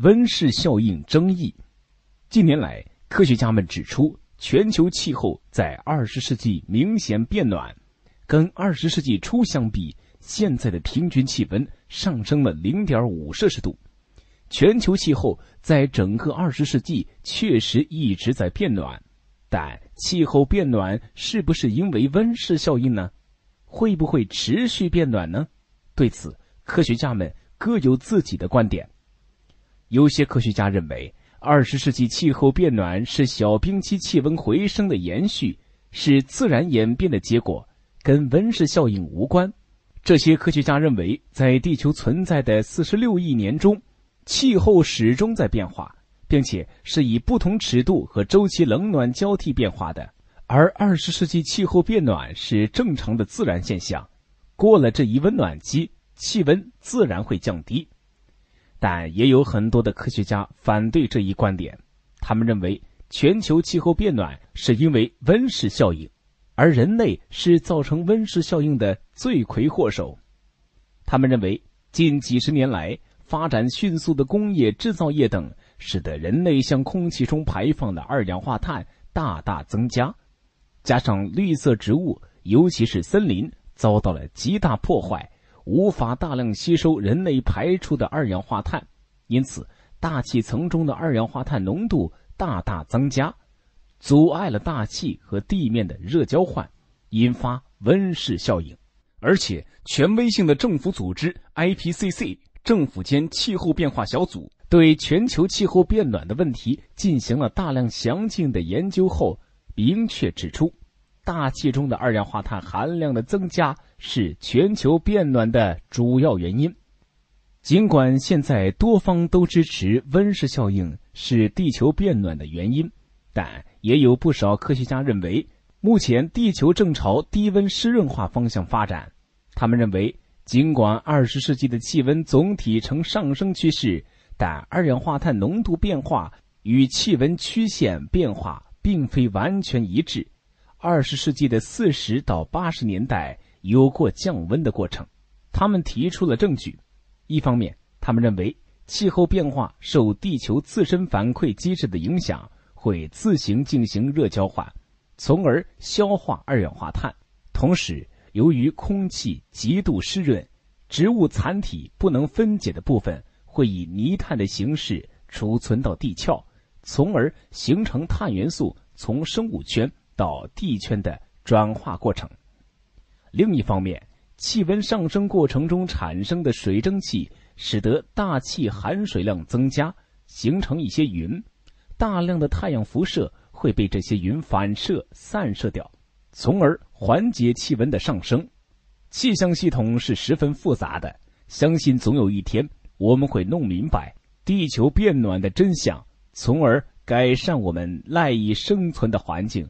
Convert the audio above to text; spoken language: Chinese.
温室效应争议。近年来，科学家们指出，全球气候在二十世纪明显变暖，跟二十世纪初相比，现在的平均气温上升了零点五摄氏度。全球气候在整个二十世纪确实一直在变暖，但气候变暖是不是因为温室效应呢？会不会持续变暖呢？对此，科学家们各有自己的观点。有些科学家认为，二十世纪气候变暖是小冰期气温回升的延续，是自然演变的结果，跟温室效应无关。这些科学家认为，在地球存在的四十六亿年中，气候始终在变化，并且是以不同尺度和周期冷暖交替变化的。而二十世纪气候变暖是正常的自然现象，过了这一温暖期，气温自然会降低。但也有很多的科学家反对这一观点，他们认为全球气候变暖是因为温室效应，而人类是造成温室效应的罪魁祸首。他们认为近几十年来发展迅速的工业制造业等，使得人类向空气中排放的二氧化碳大大增加。加上绿色植物，尤其是森林，遭到了极大破坏，无法大量吸收人类排出的二氧化碳，因此大气层中的二氧化碳浓度大大增加，阻碍了大气和地面的热交换，引发温室效应。而且，权威性的政府组织 IPCC 政府间气候变化小组对全球气候变暖的问题进行了大量详尽的研究后。明确指出，大气中的二氧化碳含量的增加是全球变暖的主要原因。尽管现在多方都支持温室效应是地球变暖的原因，但也有不少科学家认为，目前地球正朝低温湿润化方向发展。他们认为，尽管二十世纪的气温总体呈上升趋势，但二氧化碳浓度变化与气温曲线变化。并非完全一致。二十世纪的四十到八十年代有过降温的过程。他们提出了证据：一方面，他们认为气候变化受地球自身反馈机制的影响，会自行进行热交换，从而消化二氧化碳；同时，由于空气极度湿润，植物残体不能分解的部分会以泥炭的形式储存到地壳。从而形成碳元素从生物圈到地圈的转化过程。另一方面，气温上升过程中产生的水蒸气，使得大气含水量增加，形成一些云。大量的太阳辐射会被这些云反射散射掉，从而缓解气温的上升。气象系统是十分复杂的，相信总有一天我们会弄明白地球变暖的真相。从而改善我们赖以生存的环境。